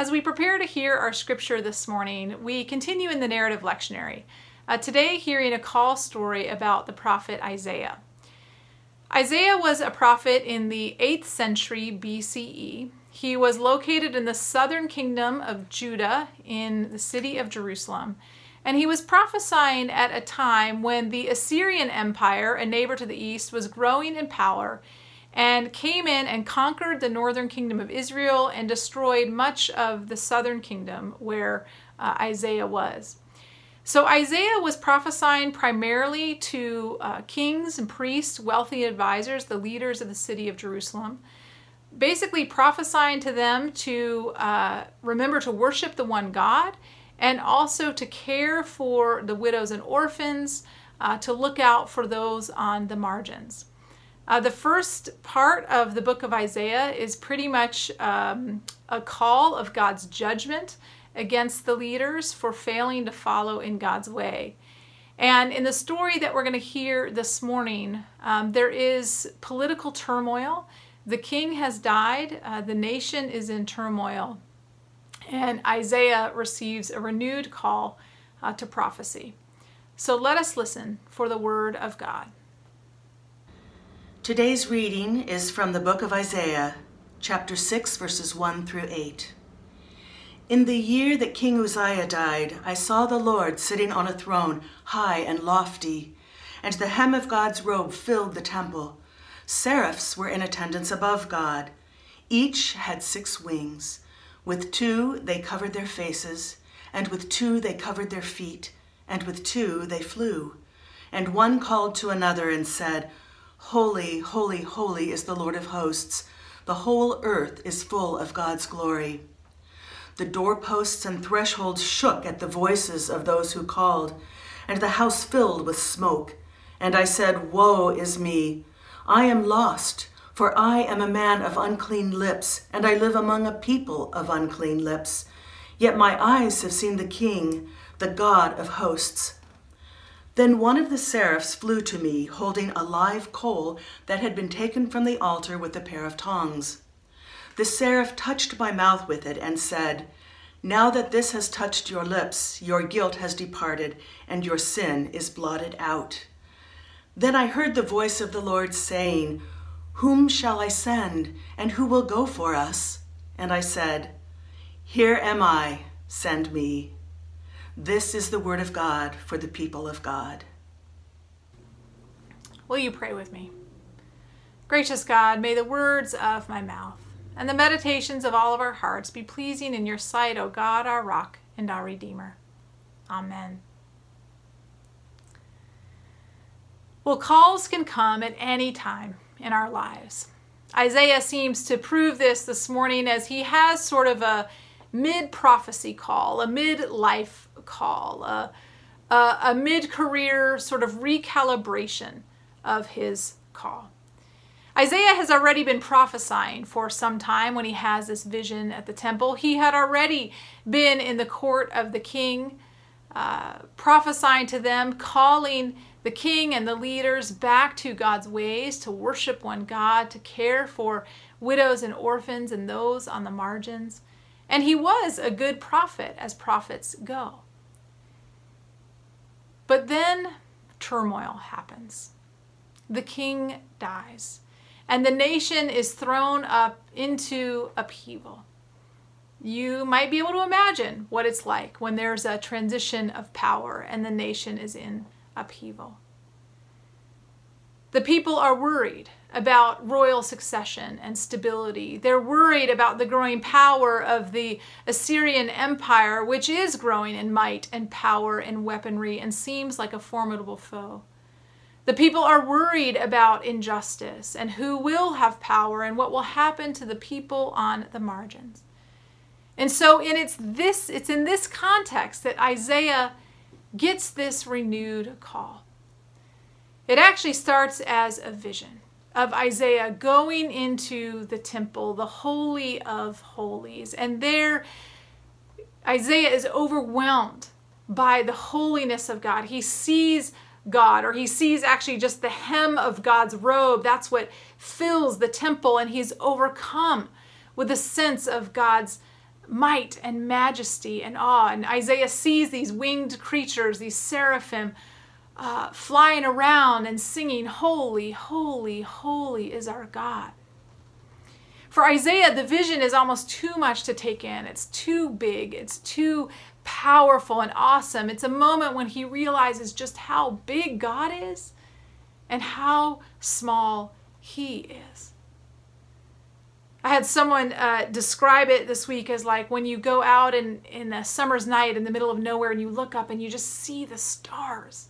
As we prepare to hear our scripture this morning, we continue in the narrative lectionary. Uh, today, hearing a call story about the prophet Isaiah. Isaiah was a prophet in the 8th century BCE. He was located in the southern kingdom of Judah in the city of Jerusalem. And he was prophesying at a time when the Assyrian Empire, a neighbor to the east, was growing in power and came in and conquered the northern kingdom of Israel and destroyed much of the southern kingdom where uh, Isaiah was. So Isaiah was prophesying primarily to uh, kings and priests, wealthy advisors, the leaders of the city of Jerusalem, basically prophesying to them to uh, remember to worship the one God and also to care for the widows and orphans, uh, to look out for those on the margins. Uh, the first part of the book of Isaiah is pretty much um, a call of God's judgment against the leaders for failing to follow in God's way. And in the story that we're going to hear this morning, um, there is political turmoil. The king has died, uh, the nation is in turmoil, and Isaiah receives a renewed call uh, to prophecy. So let us listen for the word of God. Today's reading is from the book of Isaiah, chapter 6, verses 1 through 8. In the year that King Uzziah died, I saw the Lord sitting on a throne, high and lofty, and the hem of God's robe filled the temple. Seraphs were in attendance above God. Each had six wings. With two they covered their faces, and with two they covered their feet, and with two they flew. And one called to another and said, Holy, holy, holy is the Lord of hosts. The whole earth is full of God's glory. The doorposts and thresholds shook at the voices of those who called, and the house filled with smoke. And I said, Woe is me! I am lost, for I am a man of unclean lips, and I live among a people of unclean lips. Yet my eyes have seen the King, the God of hosts. Then one of the seraphs flew to me, holding a live coal that had been taken from the altar with a pair of tongs. The seraph touched my mouth with it and said, Now that this has touched your lips, your guilt has departed, and your sin is blotted out. Then I heard the voice of the Lord saying, Whom shall I send, and who will go for us? And I said, Here am I, send me. This is the word of God for the people of God. Will you pray with me? Gracious God, may the words of my mouth and the meditations of all of our hearts be pleasing in your sight, O God, our rock and our Redeemer. Amen. Well, calls can come at any time in our lives. Isaiah seems to prove this this morning as he has sort of a mid prophecy call, a mid life call, a, a, a mid career sort of recalibration of his call. Isaiah has already been prophesying for some time when he has this vision at the temple. He had already been in the court of the king, uh, prophesying to them, calling the king and the leaders back to God's ways, to worship one God, to care for widows and orphans and those on the margins. And he was a good prophet, as prophets go. But then turmoil happens. The king dies, and the nation is thrown up into upheaval. You might be able to imagine what it's like when there's a transition of power and the nation is in upheaval. The people are worried about royal succession and stability. They're worried about the growing power of the Assyrian Empire, which is growing in might and power and weaponry and seems like a formidable foe. The people are worried about injustice and who will have power and what will happen to the people on the margins. And so in it's this it's in this context that Isaiah gets this renewed call. It actually starts as a vision of Isaiah going into the temple, the Holy of Holies. And there, Isaiah is overwhelmed by the holiness of God. He sees God, or he sees actually just the hem of God's robe. That's what fills the temple, and he's overcome with a sense of God's might and majesty and awe. And Isaiah sees these winged creatures, these seraphim, uh, flying around and singing, Holy, holy, holy is our God. For Isaiah, the vision is almost too much to take in. It's too big, it's too powerful and awesome. It's a moment when he realizes just how big God is and how small he is. I had someone uh, describe it this week as like when you go out in, in a summer's night in the middle of nowhere and you look up and you just see the stars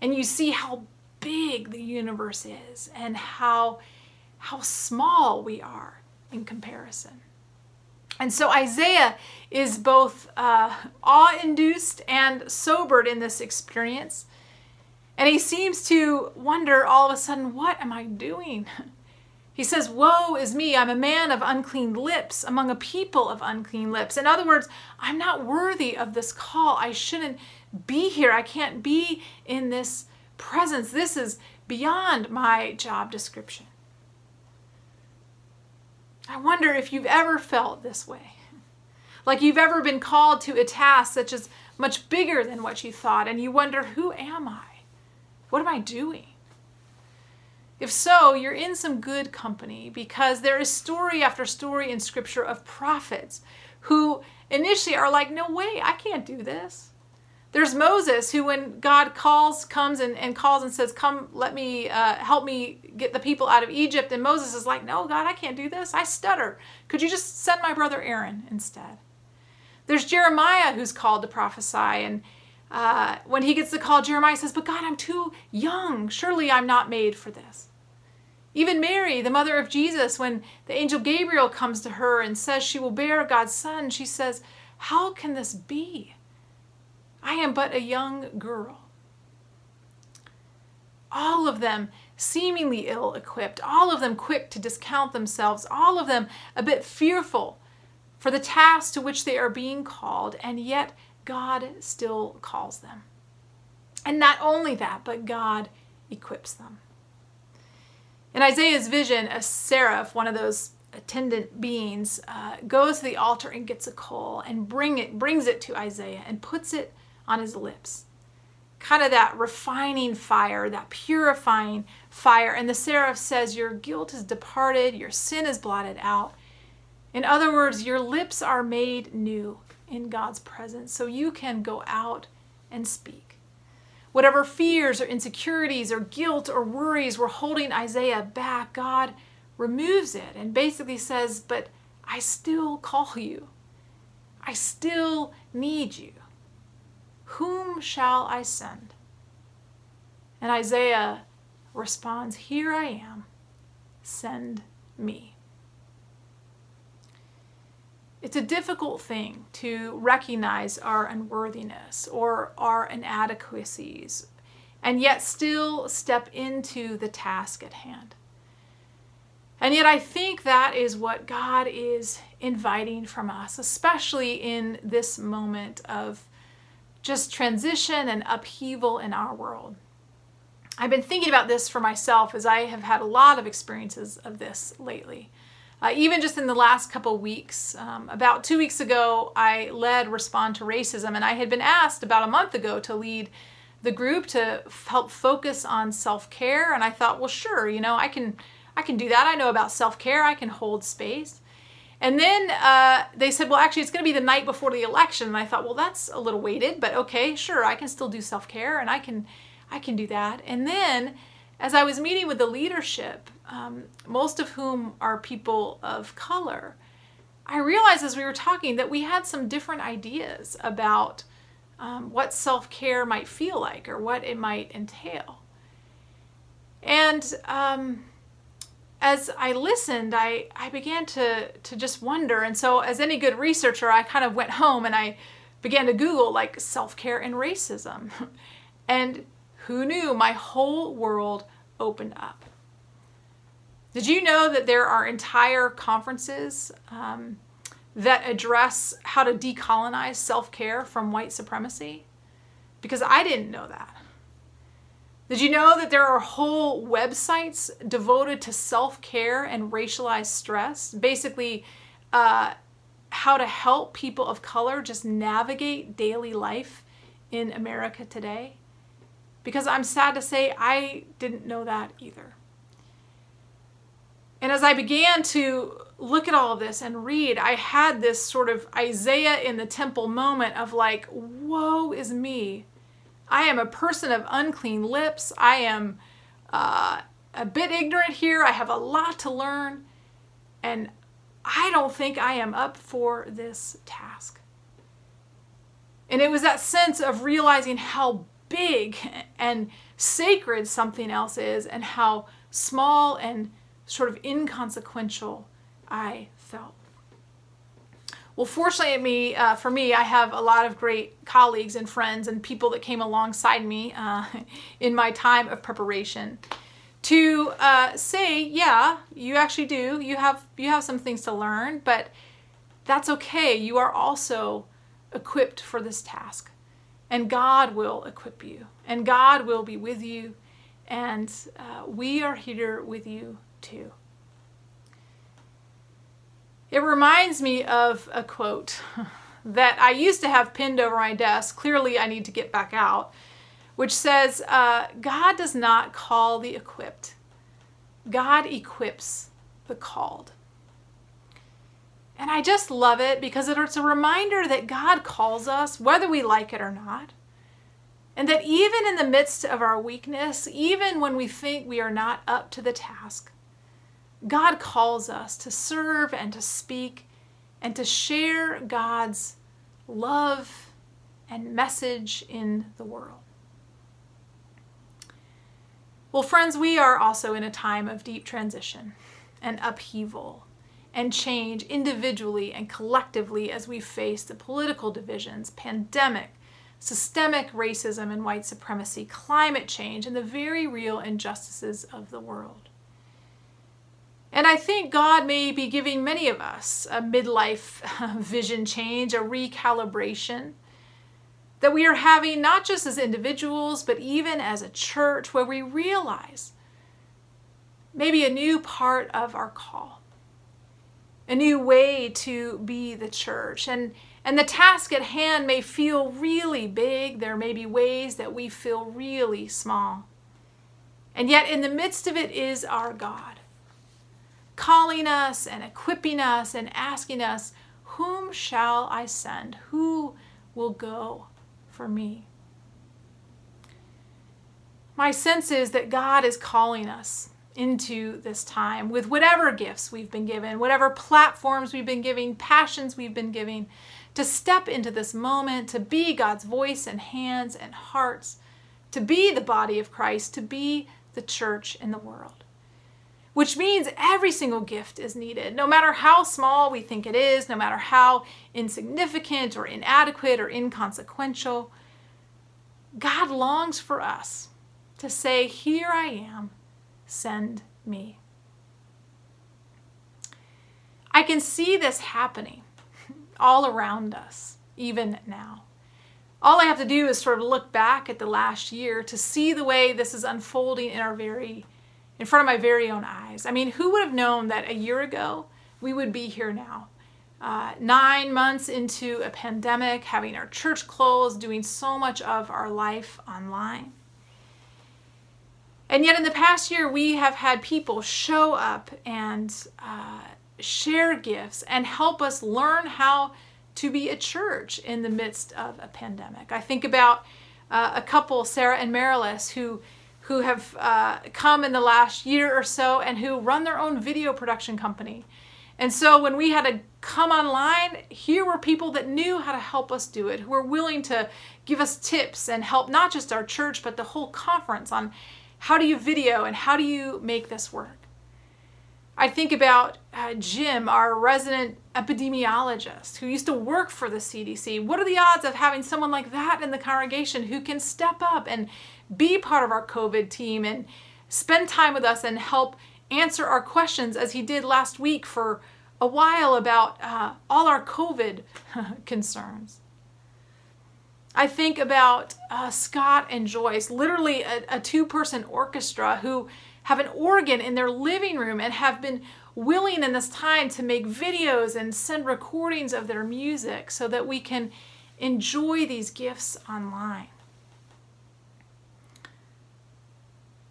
and you see how big the universe is and how, how small we are in comparison. And so Isaiah is both uh, awe induced and sobered in this experience. And he seems to wonder all of a sudden, what am I doing? He says, Woe is me, I'm a man of unclean lips, among a people of unclean lips. In other words, I'm not worthy of this call. I shouldn't be here. I can't be in this presence. This is beyond my job description. I wonder if you've ever felt this way. Like you've ever been called to a task such as much bigger than what you thought, and you wonder, Who am I? What am I doing? If so, you're in some good company because there is story after story in Scripture of prophets who initially are like, No way, I can't do this. There's Moses who, when God calls, comes and, and calls and says, Come, let me uh, help me get the people out of Egypt. And Moses is like, No, God, I can't do this. I stutter. Could you just send my brother Aaron instead? There's Jeremiah who's called to prophesy. And uh, when he gets the call, Jeremiah says, But God, I'm too young. Surely I'm not made for this. Even Mary, the mother of Jesus, when the angel Gabriel comes to her and says she will bear God's son, she says, How can this be? I am but a young girl. All of them seemingly ill equipped, all of them quick to discount themselves, all of them a bit fearful for the task to which they are being called, and yet God still calls them. And not only that, but God equips them. In Isaiah's vision, a seraph, one of those attendant beings, uh, goes to the altar and gets a coal and bring it, brings it to Isaiah and puts it on his lips. Kind of that refining fire, that purifying fire. And the seraph says, Your guilt is departed, your sin is blotted out. In other words, your lips are made new in God's presence so you can go out and speak. Whatever fears or insecurities or guilt or worries were holding Isaiah back, God removes it and basically says, But I still call you. I still need you. Whom shall I send? And Isaiah responds, Here I am, send me. It's a difficult thing to recognize our unworthiness or our inadequacies and yet still step into the task at hand. And yet, I think that is what God is inviting from us, especially in this moment of just transition and upheaval in our world. I've been thinking about this for myself as I have had a lot of experiences of this lately. Uh, even just in the last couple weeks, um, about two weeks ago, I led Respond to Racism, and I had been asked about a month ago to lead the group to f- help focus on self-care. And I thought, well, sure, you know, I can, I can do that. I know about self-care. I can hold space. And then uh, they said, well, actually, it's going to be the night before the election. And I thought, well, that's a little weighted, but okay, sure, I can still do self care and I can, I can do that. And then as I was meeting with the leadership, um, most of whom are people of color, I realized as we were talking that we had some different ideas about um, what self care might feel like or what it might entail. And um, as I listened, I, I began to, to just wonder. And so, as any good researcher, I kind of went home and I began to Google like self care and racism. and who knew my whole world opened up? Did you know that there are entire conferences um, that address how to decolonize self care from white supremacy? Because I didn't know that. Did you know that there are whole websites devoted to self care and racialized stress? Basically, uh, how to help people of color just navigate daily life in America today? Because I'm sad to say I didn't know that either. And as I began to look at all of this and read, I had this sort of Isaiah in the temple moment of like, woe is me. I am a person of unclean lips. I am uh, a bit ignorant here. I have a lot to learn. And I don't think I am up for this task. And it was that sense of realizing how big and sacred something else is and how small and sort of inconsequential I. Well, fortunately, me uh, for me, I have a lot of great colleagues and friends and people that came alongside me uh, in my time of preparation to uh, say, yeah, you actually do. You have you have some things to learn, but that's okay. You are also equipped for this task, and God will equip you, and God will be with you, and uh, we are here with you too. It reminds me of a quote that I used to have pinned over my desk. Clearly, I need to get back out, which says, uh, God does not call the equipped, God equips the called. And I just love it because it's a reminder that God calls us, whether we like it or not. And that even in the midst of our weakness, even when we think we are not up to the task, God calls us to serve and to speak and to share God's love and message in the world. Well, friends, we are also in a time of deep transition and upheaval and change individually and collectively as we face the political divisions, pandemic, systemic racism and white supremacy, climate change, and the very real injustices of the world. And I think God may be giving many of us a midlife um, vision change, a recalibration that we are having not just as individuals, but even as a church, where we realize maybe a new part of our call, a new way to be the church. And, and the task at hand may feel really big. There may be ways that we feel really small. And yet, in the midst of it is our God calling us and equipping us and asking us, Whom shall I send? Who will go for me? My sense is that God is calling us into this time with whatever gifts we've been given, whatever platforms we've been giving, passions we've been giving, to step into this moment, to be God's voice and hands and hearts, to be the body of Christ, to be the church in the world which means every single gift is needed, no matter how small we think it is, no matter how insignificant or inadequate or inconsequential. God longs for us to say, Here I am, send me. I can see this happening all around us, even now. All I have to do is sort of look back at the last year to see the way this is unfolding in our very in front of my very own eyes. I mean, who would have known that a year ago we would be here now? Uh, nine months into a pandemic, having our church closed, doing so much of our life online. And yet, in the past year, we have had people show up and uh, share gifts and help us learn how to be a church in the midst of a pandemic. I think about uh, a couple, Sarah and Marilis, who who have uh, come in the last year or so and who run their own video production company. And so when we had to come online, here were people that knew how to help us do it, who were willing to give us tips and help not just our church, but the whole conference on how do you video and how do you make this work. I think about uh, Jim, our resident epidemiologist who used to work for the CDC. What are the odds of having someone like that in the congregation who can step up and be part of our COVID team and spend time with us and help answer our questions as he did last week for a while about uh, all our COVID concerns? I think about uh, Scott and Joyce, literally a, a two person orchestra who have an organ in their living room and have been willing in this time to make videos and send recordings of their music so that we can enjoy these gifts online.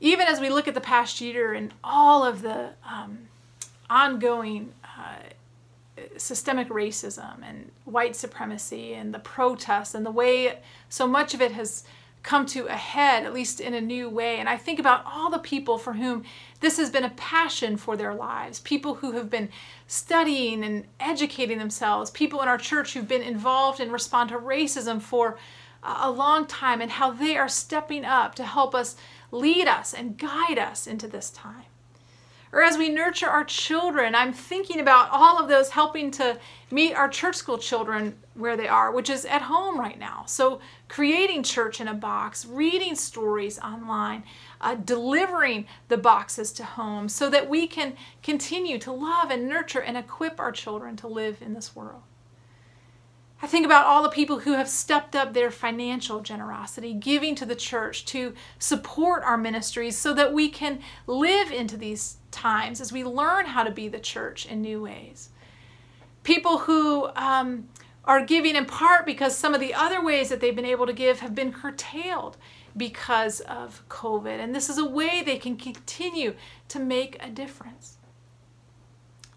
Even as we look at the past year and all of the um, ongoing uh, systemic racism and white supremacy and the protests and the way so much of it has come to a head, at least in a new way. And I think about all the people for whom this has been a passion for their lives. People who have been studying and educating themselves, people in our church who've been involved in respond to racism for a long time, and how they are stepping up to help us lead us and guide us into this time or as we nurture our children. I'm thinking about all of those helping to meet our church school children where they are, which is at home right now. So, creating church in a box, reading stories online, uh, delivering the boxes to home so that we can continue to love and nurture and equip our children to live in this world. I think about all the people who have stepped up their financial generosity, giving to the church to support our ministries so that we can live into these times as we learn how to be the church in new ways. People who um, are giving in part because some of the other ways that they've been able to give have been curtailed because of COVID. And this is a way they can continue to make a difference.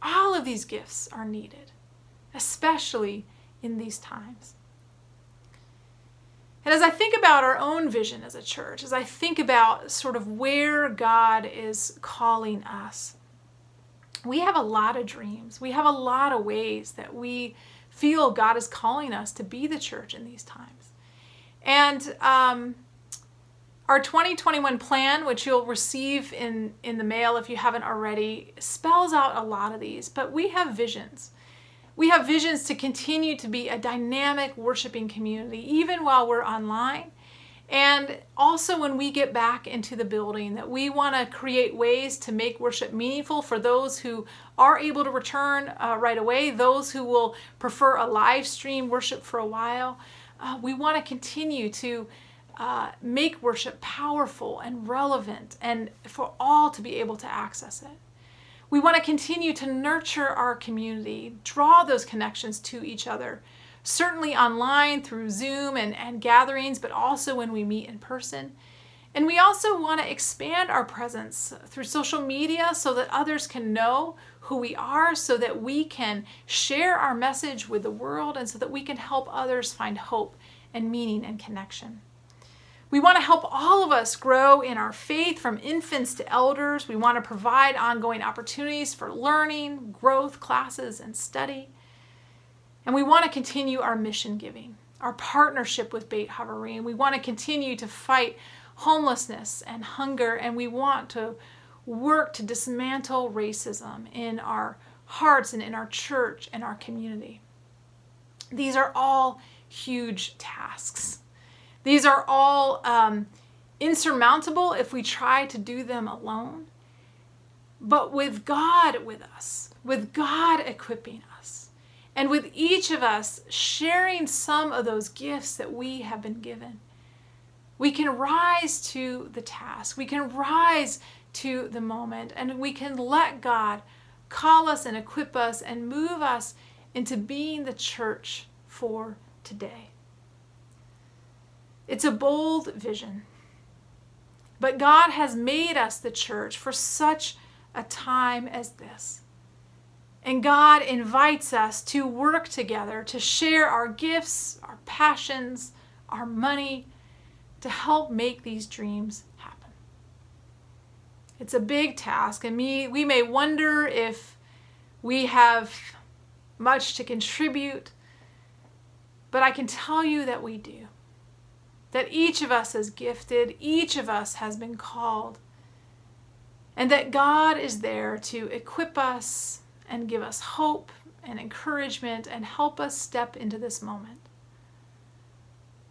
All of these gifts are needed, especially in these times. And as I think about our own vision as a church, as I think about sort of where God is calling us, we have a lot of dreams. We have a lot of ways that we feel God is calling us to be the church in these times. And um, our 2021 plan, which you'll receive in, in the mail if you haven't already, spells out a lot of these, but we have visions. We have visions to continue to be a dynamic worshiping community, even while we're online. And also, when we get back into the building, that we want to create ways to make worship meaningful for those who are able to return uh, right away, those who will prefer a live stream worship for a while. Uh, we want to continue to uh, make worship powerful and relevant and for all to be able to access it. We want to continue to nurture our community, draw those connections to each other, certainly online through Zoom and, and gatherings, but also when we meet in person. And we also want to expand our presence through social media so that others can know who we are, so that we can share our message with the world, and so that we can help others find hope and meaning and connection. We want to help all of us grow in our faith from infants to elders. We want to provide ongoing opportunities for learning, growth, classes, and study. And we want to continue our mission giving, our partnership with Beit Havarim. We want to continue to fight homelessness and hunger, and we want to work to dismantle racism in our hearts and in our church and our community. These are all huge tasks. These are all um, insurmountable if we try to do them alone. But with God with us, with God equipping us, and with each of us sharing some of those gifts that we have been given, we can rise to the task. We can rise to the moment, and we can let God call us and equip us and move us into being the church for today. It's a bold vision. But God has made us the church for such a time as this. And God invites us to work together, to share our gifts, our passions, our money, to help make these dreams happen. It's a big task, and me, we may wonder if we have much to contribute, but I can tell you that we do that each of us is gifted, each of us has been called, and that God is there to equip us and give us hope and encouragement and help us step into this moment.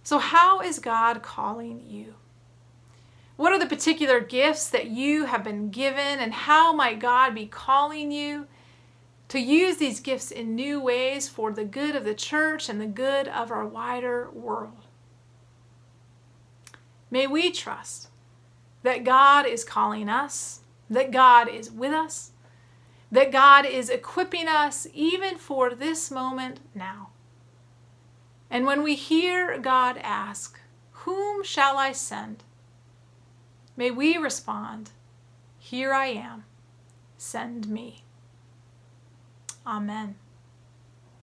So, how is God calling you? What are the particular gifts that you have been given, and how might God be calling you to use these gifts in new ways for the good of the church and the good of our wider world? May we trust that God is calling us that God is with us, that God is equipping us even for this moment now. And when we hear God ask, Whom shall I send? May we respond, Here I am, send me. Amen.